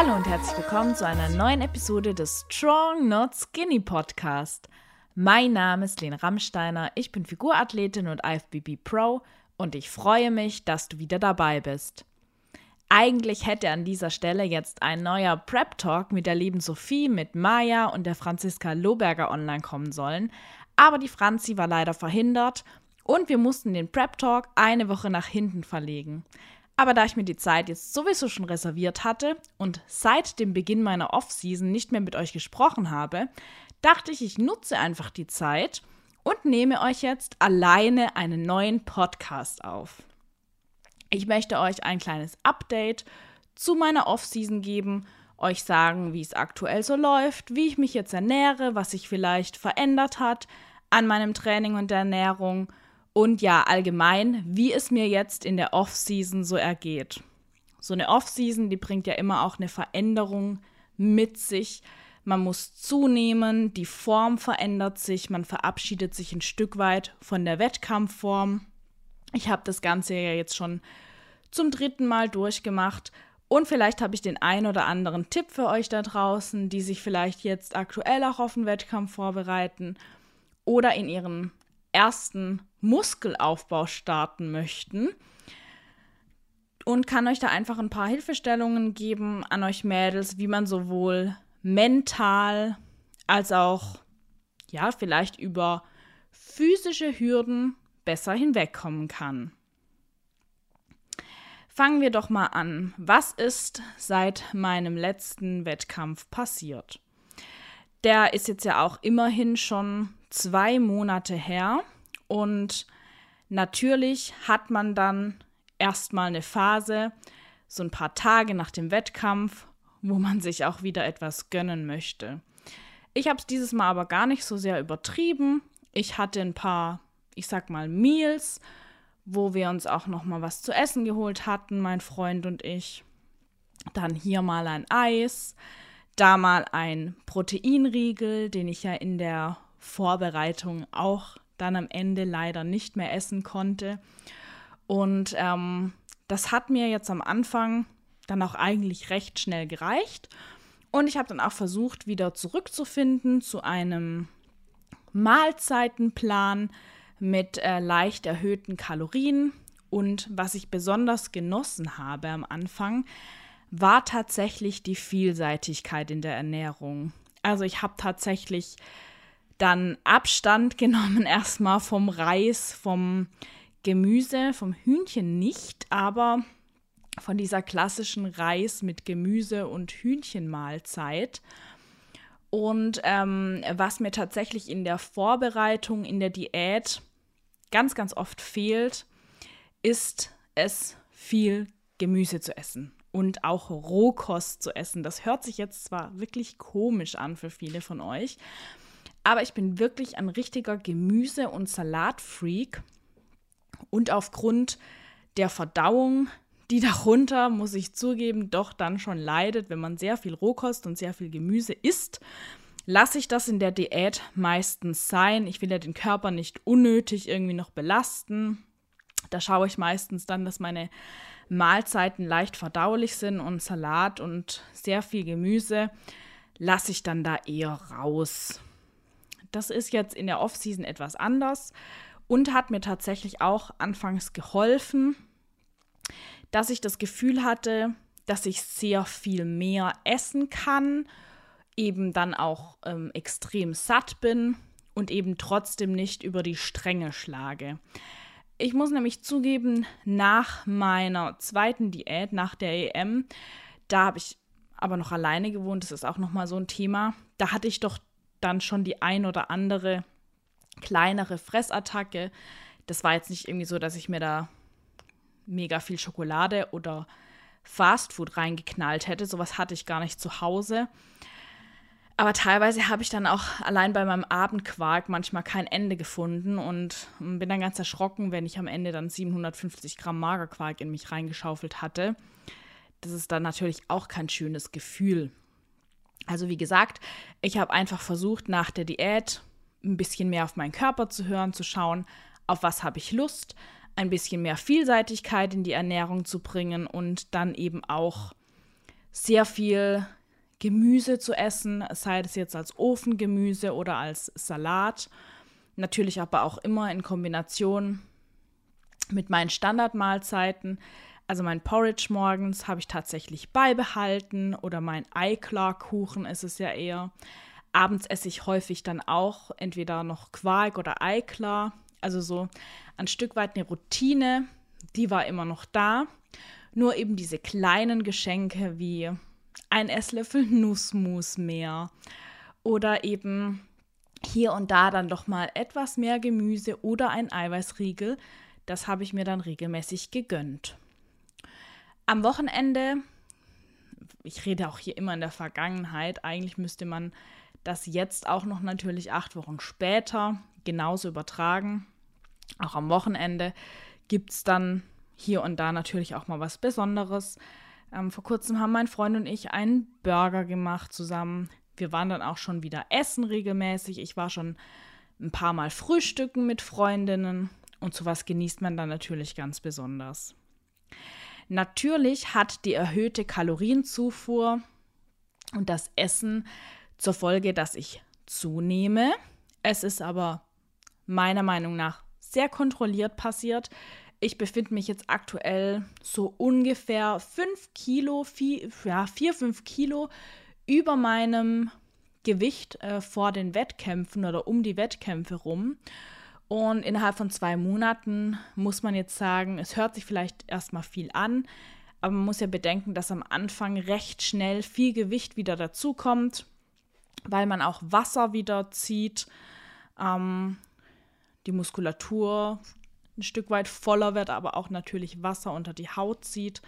Hallo und herzlich willkommen zu einer neuen Episode des Strong Not Skinny Podcast. Mein Name ist Lene Rammsteiner, ich bin Figurathletin und IFBB Pro und ich freue mich, dass du wieder dabei bist. Eigentlich hätte an dieser Stelle jetzt ein neuer Prep Talk mit der lieben Sophie, mit Maya und der Franziska Lohberger online kommen sollen, aber die Franzi war leider verhindert und wir mussten den Prep Talk eine Woche nach hinten verlegen. Aber da ich mir die Zeit jetzt sowieso schon reserviert hatte und seit dem Beginn meiner Off-Season nicht mehr mit euch gesprochen habe, dachte ich, ich nutze einfach die Zeit und nehme euch jetzt alleine einen neuen Podcast auf. Ich möchte euch ein kleines Update zu meiner Off-Season geben, euch sagen, wie es aktuell so läuft, wie ich mich jetzt ernähre, was sich vielleicht verändert hat an meinem Training und der Ernährung und ja, allgemein, wie es mir jetzt in der Off-Season so ergeht. So eine Off-Season, die bringt ja immer auch eine Veränderung mit sich. Man muss zunehmen, die Form verändert sich, man verabschiedet sich ein Stück weit von der Wettkampfform. Ich habe das Ganze ja jetzt schon zum dritten Mal durchgemacht und vielleicht habe ich den ein oder anderen Tipp für euch da draußen, die sich vielleicht jetzt aktuell auch auf den Wettkampf vorbereiten oder in ihren ersten Muskelaufbau starten möchten. Und kann euch da einfach ein paar Hilfestellungen geben an euch Mädels, wie man sowohl mental als auch, ja, vielleicht über physische Hürden besser hinwegkommen kann. Fangen wir doch mal an. Was ist seit meinem letzten Wettkampf passiert? Der ist jetzt ja auch immerhin schon zwei Monate her. Und natürlich hat man dann erstmal eine Phase, so ein paar Tage nach dem Wettkampf, wo man sich auch wieder etwas gönnen möchte. Ich habe es dieses Mal aber gar nicht so sehr übertrieben. Ich hatte ein paar, ich sag mal, Meals, wo wir uns auch noch mal was zu essen geholt hatten, mein Freund und ich. Dann hier mal ein Eis, da mal ein Proteinriegel, den ich ja in der Vorbereitung auch dann am Ende leider nicht mehr essen konnte. Und ähm, das hat mir jetzt am Anfang dann auch eigentlich recht schnell gereicht. Und ich habe dann auch versucht, wieder zurückzufinden zu einem Mahlzeitenplan mit äh, leicht erhöhten Kalorien. Und was ich besonders genossen habe am Anfang, war tatsächlich die Vielseitigkeit in der Ernährung. Also ich habe tatsächlich dann Abstand genommen erstmal vom Reis, vom Gemüse, vom Hühnchen nicht, aber von dieser klassischen Reis mit Gemüse und Hühnchenmahlzeit. Und ähm, was mir tatsächlich in der Vorbereitung, in der Diät ganz, ganz oft fehlt, ist es viel Gemüse zu essen und auch Rohkost zu essen. Das hört sich jetzt zwar wirklich komisch an für viele von euch, aber ich bin wirklich ein richtiger Gemüse- und Salatfreak. Und aufgrund der Verdauung, die darunter, muss ich zugeben, doch dann schon leidet, wenn man sehr viel Rohkost und sehr viel Gemüse isst, lasse ich das in der Diät meistens sein. Ich will ja den Körper nicht unnötig irgendwie noch belasten. Da schaue ich meistens dann, dass meine Mahlzeiten leicht verdaulich sind und Salat und sehr viel Gemüse lasse ich dann da eher raus. Das ist jetzt in der Offseason etwas anders und hat mir tatsächlich auch anfangs geholfen, dass ich das Gefühl hatte, dass ich sehr viel mehr essen kann, eben dann auch ähm, extrem satt bin und eben trotzdem nicht über die Stränge schlage. Ich muss nämlich zugeben, nach meiner zweiten Diät, nach der EM, da habe ich aber noch alleine gewohnt, das ist auch noch mal so ein Thema. Da hatte ich doch dann schon die ein oder andere kleinere Fressattacke. Das war jetzt nicht irgendwie so, dass ich mir da mega viel Schokolade oder Fastfood reingeknallt hätte. Sowas hatte ich gar nicht zu Hause. Aber teilweise habe ich dann auch allein bei meinem Abendquark manchmal kein Ende gefunden und bin dann ganz erschrocken, wenn ich am Ende dann 750 Gramm Magerquark in mich reingeschaufelt hatte. Das ist dann natürlich auch kein schönes Gefühl. Also wie gesagt, ich habe einfach versucht, nach der Diät ein bisschen mehr auf meinen Körper zu hören, zu schauen, auf was habe ich Lust, ein bisschen mehr Vielseitigkeit in die Ernährung zu bringen und dann eben auch sehr viel Gemüse zu essen, sei es jetzt als Ofengemüse oder als Salat. Natürlich aber auch immer in Kombination mit meinen Standardmahlzeiten. Also mein Porridge morgens habe ich tatsächlich beibehalten oder mein Eiklarkuchen ist es ja eher. Abends esse ich häufig dann auch entweder noch Quark oder Eiklar. Also so ein Stück weit eine Routine, die war immer noch da. Nur eben diese kleinen Geschenke wie ein Esslöffel Nussmus mehr oder eben hier und da dann doch mal etwas mehr Gemüse oder ein Eiweißriegel. Das habe ich mir dann regelmäßig gegönnt. Am Wochenende, ich rede auch hier immer in der Vergangenheit, eigentlich müsste man das jetzt auch noch natürlich acht Wochen später genauso übertragen. Auch am Wochenende gibt es dann hier und da natürlich auch mal was Besonderes. Ähm, vor kurzem haben mein Freund und ich einen Burger gemacht zusammen. Wir waren dann auch schon wieder essen regelmäßig. Ich war schon ein paar Mal frühstücken mit Freundinnen und sowas genießt man dann natürlich ganz besonders. Natürlich hat die erhöhte Kalorienzufuhr und das Essen zur Folge, dass ich zunehme. Es ist aber meiner Meinung nach sehr kontrolliert passiert. Ich befinde mich jetzt aktuell so ungefähr 5 Kilo, 4, ja, 4, 5 Kilo über meinem Gewicht äh, vor den Wettkämpfen oder um die Wettkämpfe rum. Und innerhalb von zwei Monaten muss man jetzt sagen, es hört sich vielleicht erstmal viel an, aber man muss ja bedenken, dass am Anfang recht schnell viel Gewicht wieder dazukommt, weil man auch Wasser wieder zieht, ähm, die Muskulatur ein Stück weit voller wird, aber auch natürlich Wasser unter die Haut zieht,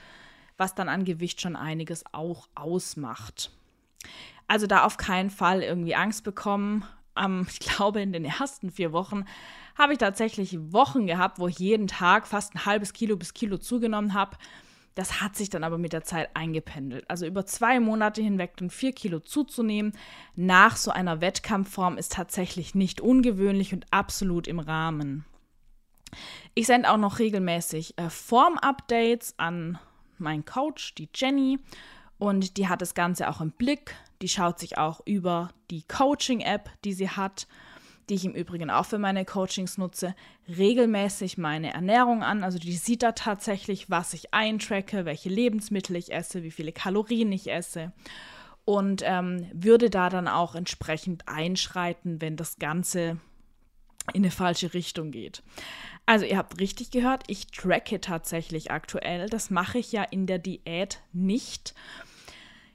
was dann an Gewicht schon einiges auch ausmacht. Also da auf keinen Fall irgendwie Angst bekommen. Ähm, ich glaube, in den ersten vier Wochen habe ich tatsächlich Wochen gehabt, wo ich jeden Tag fast ein halbes Kilo bis Kilo zugenommen habe. Das hat sich dann aber mit der Zeit eingependelt. Also über zwei Monate hinweg dann vier Kilo zuzunehmen nach so einer Wettkampfform ist tatsächlich nicht ungewöhnlich und absolut im Rahmen. Ich sende auch noch regelmäßig äh, Form-Updates an meinen Coach, die Jenny. Und die hat das Ganze auch im Blick. Die schaut sich auch über die Coaching-App, die sie hat, die ich im Übrigen auch für meine Coachings nutze, regelmäßig meine Ernährung an. Also die sieht da tatsächlich, was ich eintracke, welche Lebensmittel ich esse, wie viele Kalorien ich esse. Und ähm, würde da dann auch entsprechend einschreiten, wenn das Ganze in eine falsche Richtung geht. Also ihr habt richtig gehört, ich tracke tatsächlich aktuell. Das mache ich ja in der Diät nicht.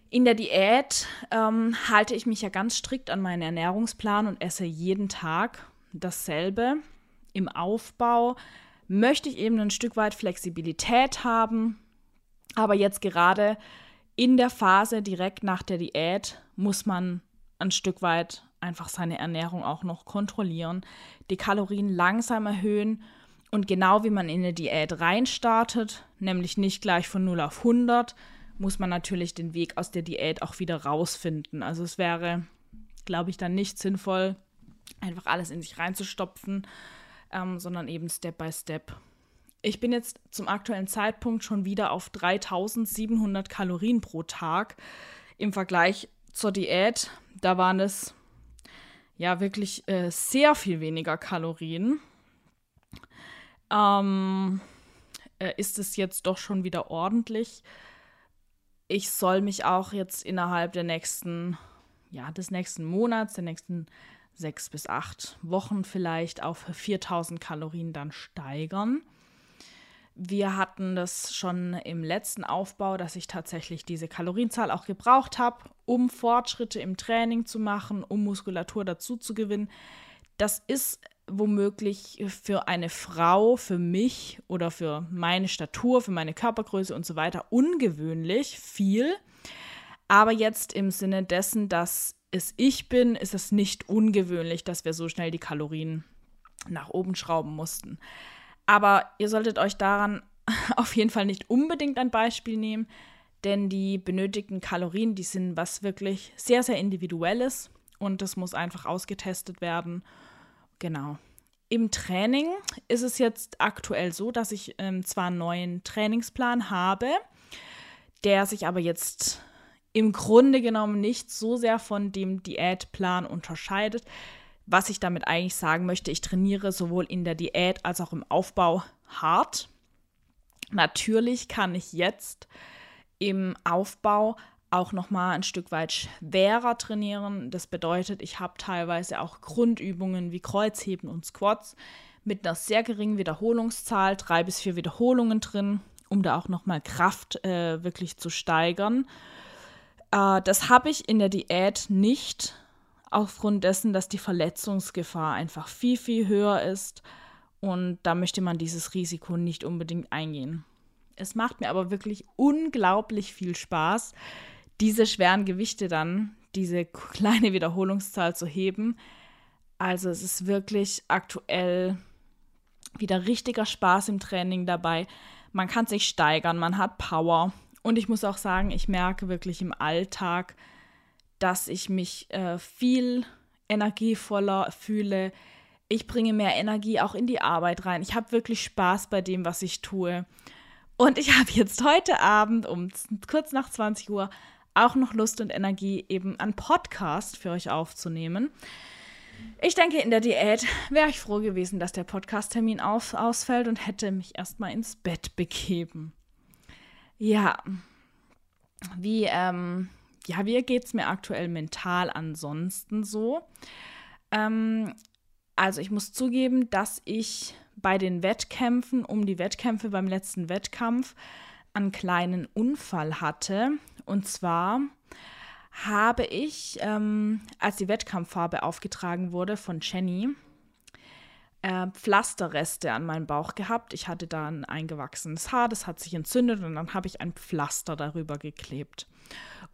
In der Diät ähm, halte ich mich ja ganz strikt an meinen Ernährungsplan und esse jeden Tag dasselbe. Im Aufbau möchte ich eben ein Stück weit Flexibilität haben. Aber jetzt gerade in der Phase direkt nach der Diät muss man ein Stück weit einfach seine Ernährung auch noch kontrollieren, die Kalorien langsam erhöhen und genau wie man in eine Diät reinstartet, nämlich nicht gleich von 0 auf 100, muss man natürlich den Weg aus der Diät auch wieder rausfinden. Also es wäre, glaube ich, dann nicht sinnvoll, einfach alles in sich reinzustopfen, ähm, sondern eben Step by Step. Ich bin jetzt zum aktuellen Zeitpunkt schon wieder auf 3700 Kalorien pro Tag. Im Vergleich zur Diät, da waren es ja wirklich äh, sehr viel weniger Kalorien. Ähm, äh, ist es jetzt doch schon wieder ordentlich. Ich soll mich auch jetzt innerhalb der nächsten, ja, des nächsten Monats, der nächsten sechs bis acht Wochen vielleicht auf 4000 Kalorien dann steigern. Wir hatten das schon im letzten Aufbau, dass ich tatsächlich diese Kalorienzahl auch gebraucht habe, um Fortschritte im Training zu machen, um Muskulatur dazu zu gewinnen. Das ist womöglich für eine Frau, für mich oder für meine Statur, für meine Körpergröße und so weiter ungewöhnlich viel. Aber jetzt im Sinne dessen, dass es ich bin, ist es nicht ungewöhnlich, dass wir so schnell die Kalorien nach oben schrauben mussten. Aber ihr solltet euch daran auf jeden Fall nicht unbedingt ein Beispiel nehmen, denn die benötigten Kalorien, die sind was wirklich sehr, sehr individuelles und das muss einfach ausgetestet werden. Genau. Im Training ist es jetzt aktuell so, dass ich ähm, zwar einen neuen Trainingsplan habe, der sich aber jetzt im Grunde genommen nicht so sehr von dem Diätplan unterscheidet. Was ich damit eigentlich sagen möchte, ich trainiere sowohl in der Diät als auch im Aufbau hart. Natürlich kann ich jetzt im Aufbau auch noch mal ein Stück weit schwerer trainieren. Das bedeutet, ich habe teilweise auch Grundübungen wie Kreuzheben und Squats mit einer sehr geringen Wiederholungszahl, drei bis vier Wiederholungen drin, um da auch noch mal Kraft äh, wirklich zu steigern. Äh, das habe ich in der Diät nicht, aufgrund dessen, dass die Verletzungsgefahr einfach viel, viel höher ist. Und da möchte man dieses Risiko nicht unbedingt eingehen. Es macht mir aber wirklich unglaublich viel Spaß, diese schweren Gewichte dann, diese kleine Wiederholungszahl zu heben. Also es ist wirklich aktuell wieder richtiger Spaß im Training dabei. Man kann sich steigern, man hat Power. Und ich muss auch sagen, ich merke wirklich im Alltag, dass ich mich äh, viel energievoller fühle. Ich bringe mehr Energie auch in die Arbeit rein. Ich habe wirklich Spaß bei dem, was ich tue. Und ich habe jetzt heute Abend um kurz nach 20 Uhr auch noch Lust und Energie, eben einen Podcast für euch aufzunehmen. Ich denke, in der Diät wäre ich froh gewesen, dass der Podcast-Termin ausfällt und hätte mich erstmal ins Bett begeben. Ja, wie, ähm, ja, wie geht es mir aktuell mental ansonsten so? Ähm, also ich muss zugeben, dass ich bei den Wettkämpfen, um die Wettkämpfe beim letzten Wettkampf, einen kleinen Unfall hatte. Und zwar habe ich, ähm, als die Wettkampffarbe aufgetragen wurde von Jenny, äh, Pflasterreste an meinem Bauch gehabt. Ich hatte da ein eingewachsenes Haar, das hat sich entzündet und dann habe ich ein Pflaster darüber geklebt.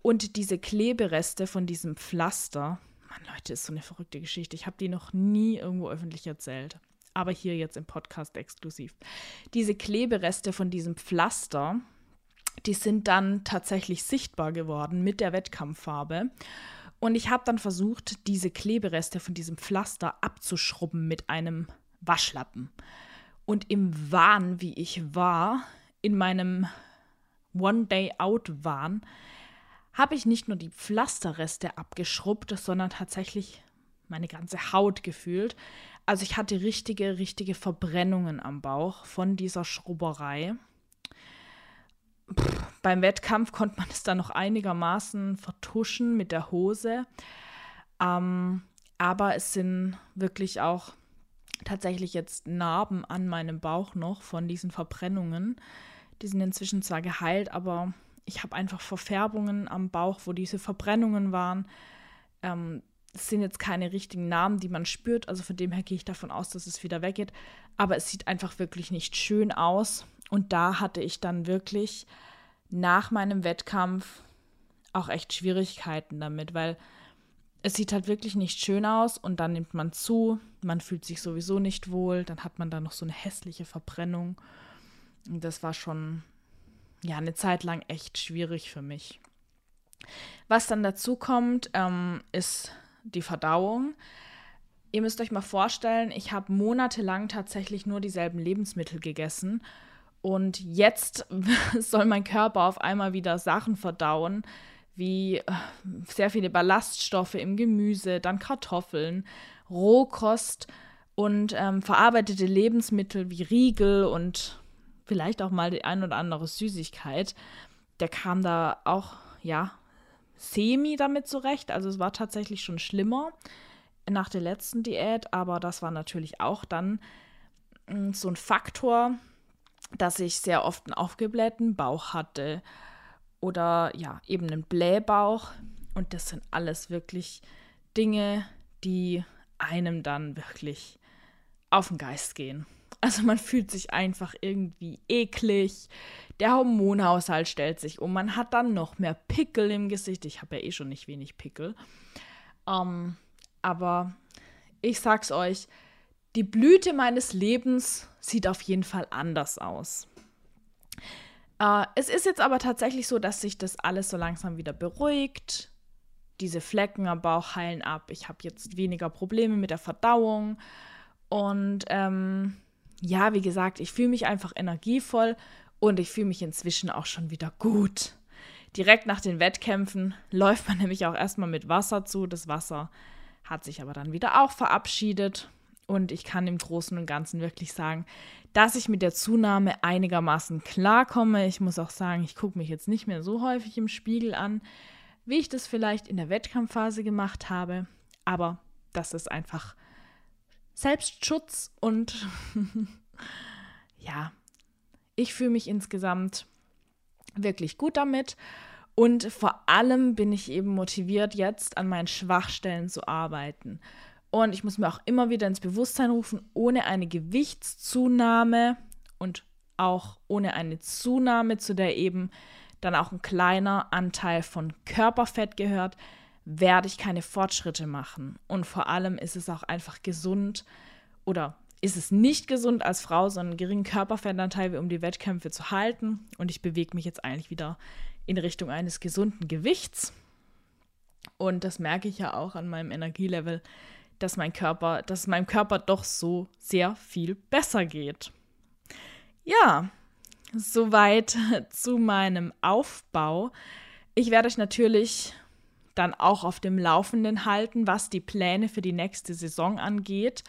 Und diese Klebereste von diesem Pflaster, Mann, Leute, ist so eine verrückte Geschichte. Ich habe die noch nie irgendwo öffentlich erzählt. Aber hier jetzt im Podcast exklusiv. Diese Klebereste von diesem Pflaster, die sind dann tatsächlich sichtbar geworden mit der Wettkampffarbe. Und ich habe dann versucht, diese Klebereste von diesem Pflaster abzuschrubben mit einem Waschlappen. Und im Wahn, wie ich war, in meinem One-Day-Out-Wahn, habe ich nicht nur die Pflasterreste abgeschrubbt, sondern tatsächlich meine ganze Haut gefühlt. Also ich hatte richtige, richtige Verbrennungen am Bauch von dieser Schrubberei beim Wettkampf konnte man es dann noch einigermaßen vertuschen mit der Hose. Ähm, aber es sind wirklich auch tatsächlich jetzt Narben an meinem Bauch noch von diesen Verbrennungen. Die sind inzwischen zwar geheilt, aber ich habe einfach Verfärbungen am Bauch, wo diese Verbrennungen waren. Ähm, es sind jetzt keine richtigen Narben, die man spürt. Also von dem her gehe ich davon aus, dass es wieder weggeht. Aber es sieht einfach wirklich nicht schön aus. Und da hatte ich dann wirklich nach meinem Wettkampf auch echt Schwierigkeiten damit, weil es sieht halt wirklich nicht schön aus und dann nimmt man zu, man fühlt sich sowieso nicht wohl, dann hat man da noch so eine hässliche Verbrennung. Und das war schon ja eine Zeit lang echt schwierig für mich. Was dann dazu kommt, ähm, ist die Verdauung. Ihr müsst euch mal vorstellen, ich habe monatelang tatsächlich nur dieselben Lebensmittel gegessen und jetzt soll mein Körper auf einmal wieder Sachen verdauen, wie äh, sehr viele Ballaststoffe im Gemüse, dann Kartoffeln, Rohkost und ähm, verarbeitete Lebensmittel wie Riegel und vielleicht auch mal die ein oder andere Süßigkeit. Der kam da auch, ja, semi damit zurecht. Also es war tatsächlich schon schlimmer nach der letzten Diät, aber das war natürlich auch dann mm, so ein Faktor, dass ich sehr oft einen aufgeblähten Bauch hatte oder ja, eben einen Blähbauch. Und das sind alles wirklich Dinge, die einem dann wirklich auf den Geist gehen. Also man fühlt sich einfach irgendwie eklig. Der Hormonhaushalt stellt sich um. Man hat dann noch mehr Pickel im Gesicht. Ich habe ja eh schon nicht wenig Pickel. Ähm, aber ich sag's euch, die Blüte meines Lebens sieht auf jeden Fall anders aus. Äh, es ist jetzt aber tatsächlich so, dass sich das alles so langsam wieder beruhigt. Diese Flecken am Bauch heilen ab. Ich habe jetzt weniger Probleme mit der Verdauung. Und ähm, ja, wie gesagt, ich fühle mich einfach energievoll und ich fühle mich inzwischen auch schon wieder gut. direkt nach den Wettkämpfen läuft man nämlich auch erstmal mit Wasser zu. Das Wasser hat sich aber dann wieder auch verabschiedet. Und ich kann im Großen und Ganzen wirklich sagen, dass ich mit der Zunahme einigermaßen klarkomme. Ich muss auch sagen, ich gucke mich jetzt nicht mehr so häufig im Spiegel an, wie ich das vielleicht in der Wettkampfphase gemacht habe. Aber das ist einfach Selbstschutz und ja, ich fühle mich insgesamt wirklich gut damit. Und vor allem bin ich eben motiviert, jetzt an meinen Schwachstellen zu arbeiten. Und ich muss mir auch immer wieder ins Bewusstsein rufen, ohne eine Gewichtszunahme und auch ohne eine Zunahme, zu der eben dann auch ein kleiner Anteil von Körperfett gehört, werde ich keine Fortschritte machen. Und vor allem ist es auch einfach gesund oder ist es nicht gesund als Frau, so einen geringen Körperfettanteil um die Wettkämpfe zu halten. Und ich bewege mich jetzt eigentlich wieder in Richtung eines gesunden Gewichts. Und das merke ich ja auch an meinem Energielevel, dass mein Körper, dass meinem Körper doch so sehr viel besser geht. Ja, soweit zu meinem Aufbau. Ich werde euch natürlich dann auch auf dem Laufenden halten, was die Pläne für die nächste Saison angeht.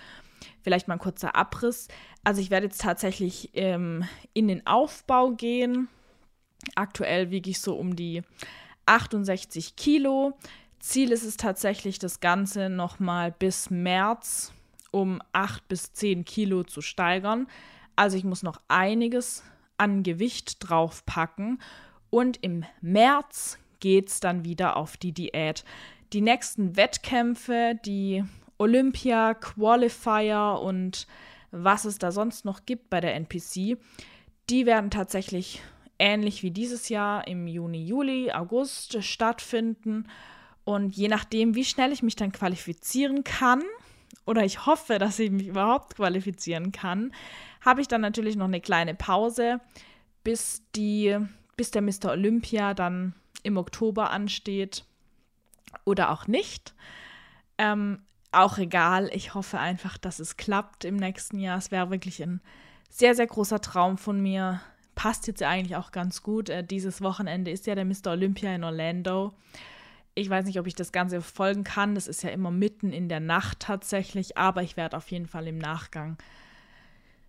Vielleicht mal ein kurzer Abriss. Also ich werde jetzt tatsächlich ähm, in den Aufbau gehen. Aktuell wiege ich so um die 68 Kilo. Ziel ist es tatsächlich, das Ganze nochmal bis März um 8 bis 10 Kilo zu steigern. Also ich muss noch einiges an Gewicht draufpacken. Und im März geht es dann wieder auf die Diät. Die nächsten Wettkämpfe, die Olympia, Qualifier und was es da sonst noch gibt bei der NPC, die werden tatsächlich ähnlich wie dieses Jahr im Juni, Juli, August stattfinden. Und je nachdem, wie schnell ich mich dann qualifizieren kann, oder ich hoffe, dass ich mich überhaupt qualifizieren kann, habe ich dann natürlich noch eine kleine Pause, bis, die, bis der Mr. Olympia dann im Oktober ansteht oder auch nicht. Ähm, auch egal, ich hoffe einfach, dass es klappt im nächsten Jahr. Es wäre wirklich ein sehr, sehr großer Traum von mir. Passt jetzt eigentlich auch ganz gut. Äh, dieses Wochenende ist ja der Mr. Olympia in Orlando. Ich weiß nicht, ob ich das Ganze folgen kann. Das ist ja immer mitten in der Nacht tatsächlich, aber ich werde auf jeden Fall im Nachgang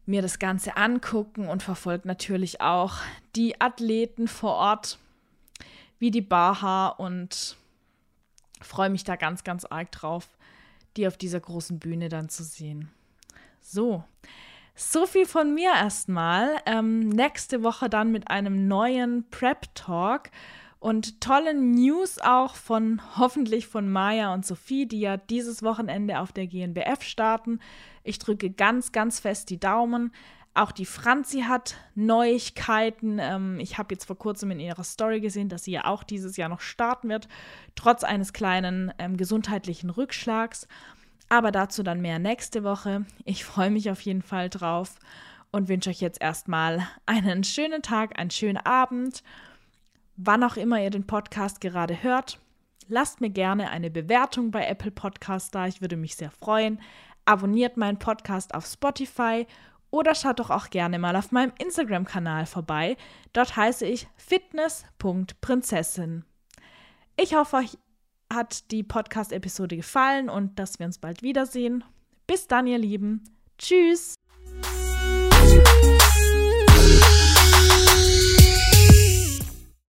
mir das Ganze angucken und verfolge natürlich auch die Athleten vor Ort, wie die Baha und freue mich da ganz, ganz arg drauf, die auf dieser großen Bühne dann zu sehen. So, so viel von mir erstmal. Ähm, nächste Woche dann mit einem neuen Prep Talk und tollen News auch von hoffentlich von Maya und Sophie, die ja dieses Wochenende auf der GNBF starten. Ich drücke ganz, ganz fest die Daumen. Auch die Franzi hat Neuigkeiten. Ähm, ich habe jetzt vor kurzem in ihrer Story gesehen, dass sie ja auch dieses Jahr noch starten wird, trotz eines kleinen ähm, gesundheitlichen Rückschlags. Aber dazu dann mehr nächste Woche. Ich freue mich auf jeden Fall drauf und wünsche euch jetzt erstmal einen schönen Tag, einen schönen Abend wann auch immer ihr den Podcast gerade hört. Lasst mir gerne eine Bewertung bei Apple Podcast da, ich würde mich sehr freuen. Abonniert meinen Podcast auf Spotify oder schaut doch auch gerne mal auf meinem Instagram-Kanal vorbei. Dort heiße ich fitness.prinzessin. Ich hoffe, euch hat die Podcast-Episode gefallen und dass wir uns bald wiedersehen. Bis dann, ihr Lieben. Tschüss.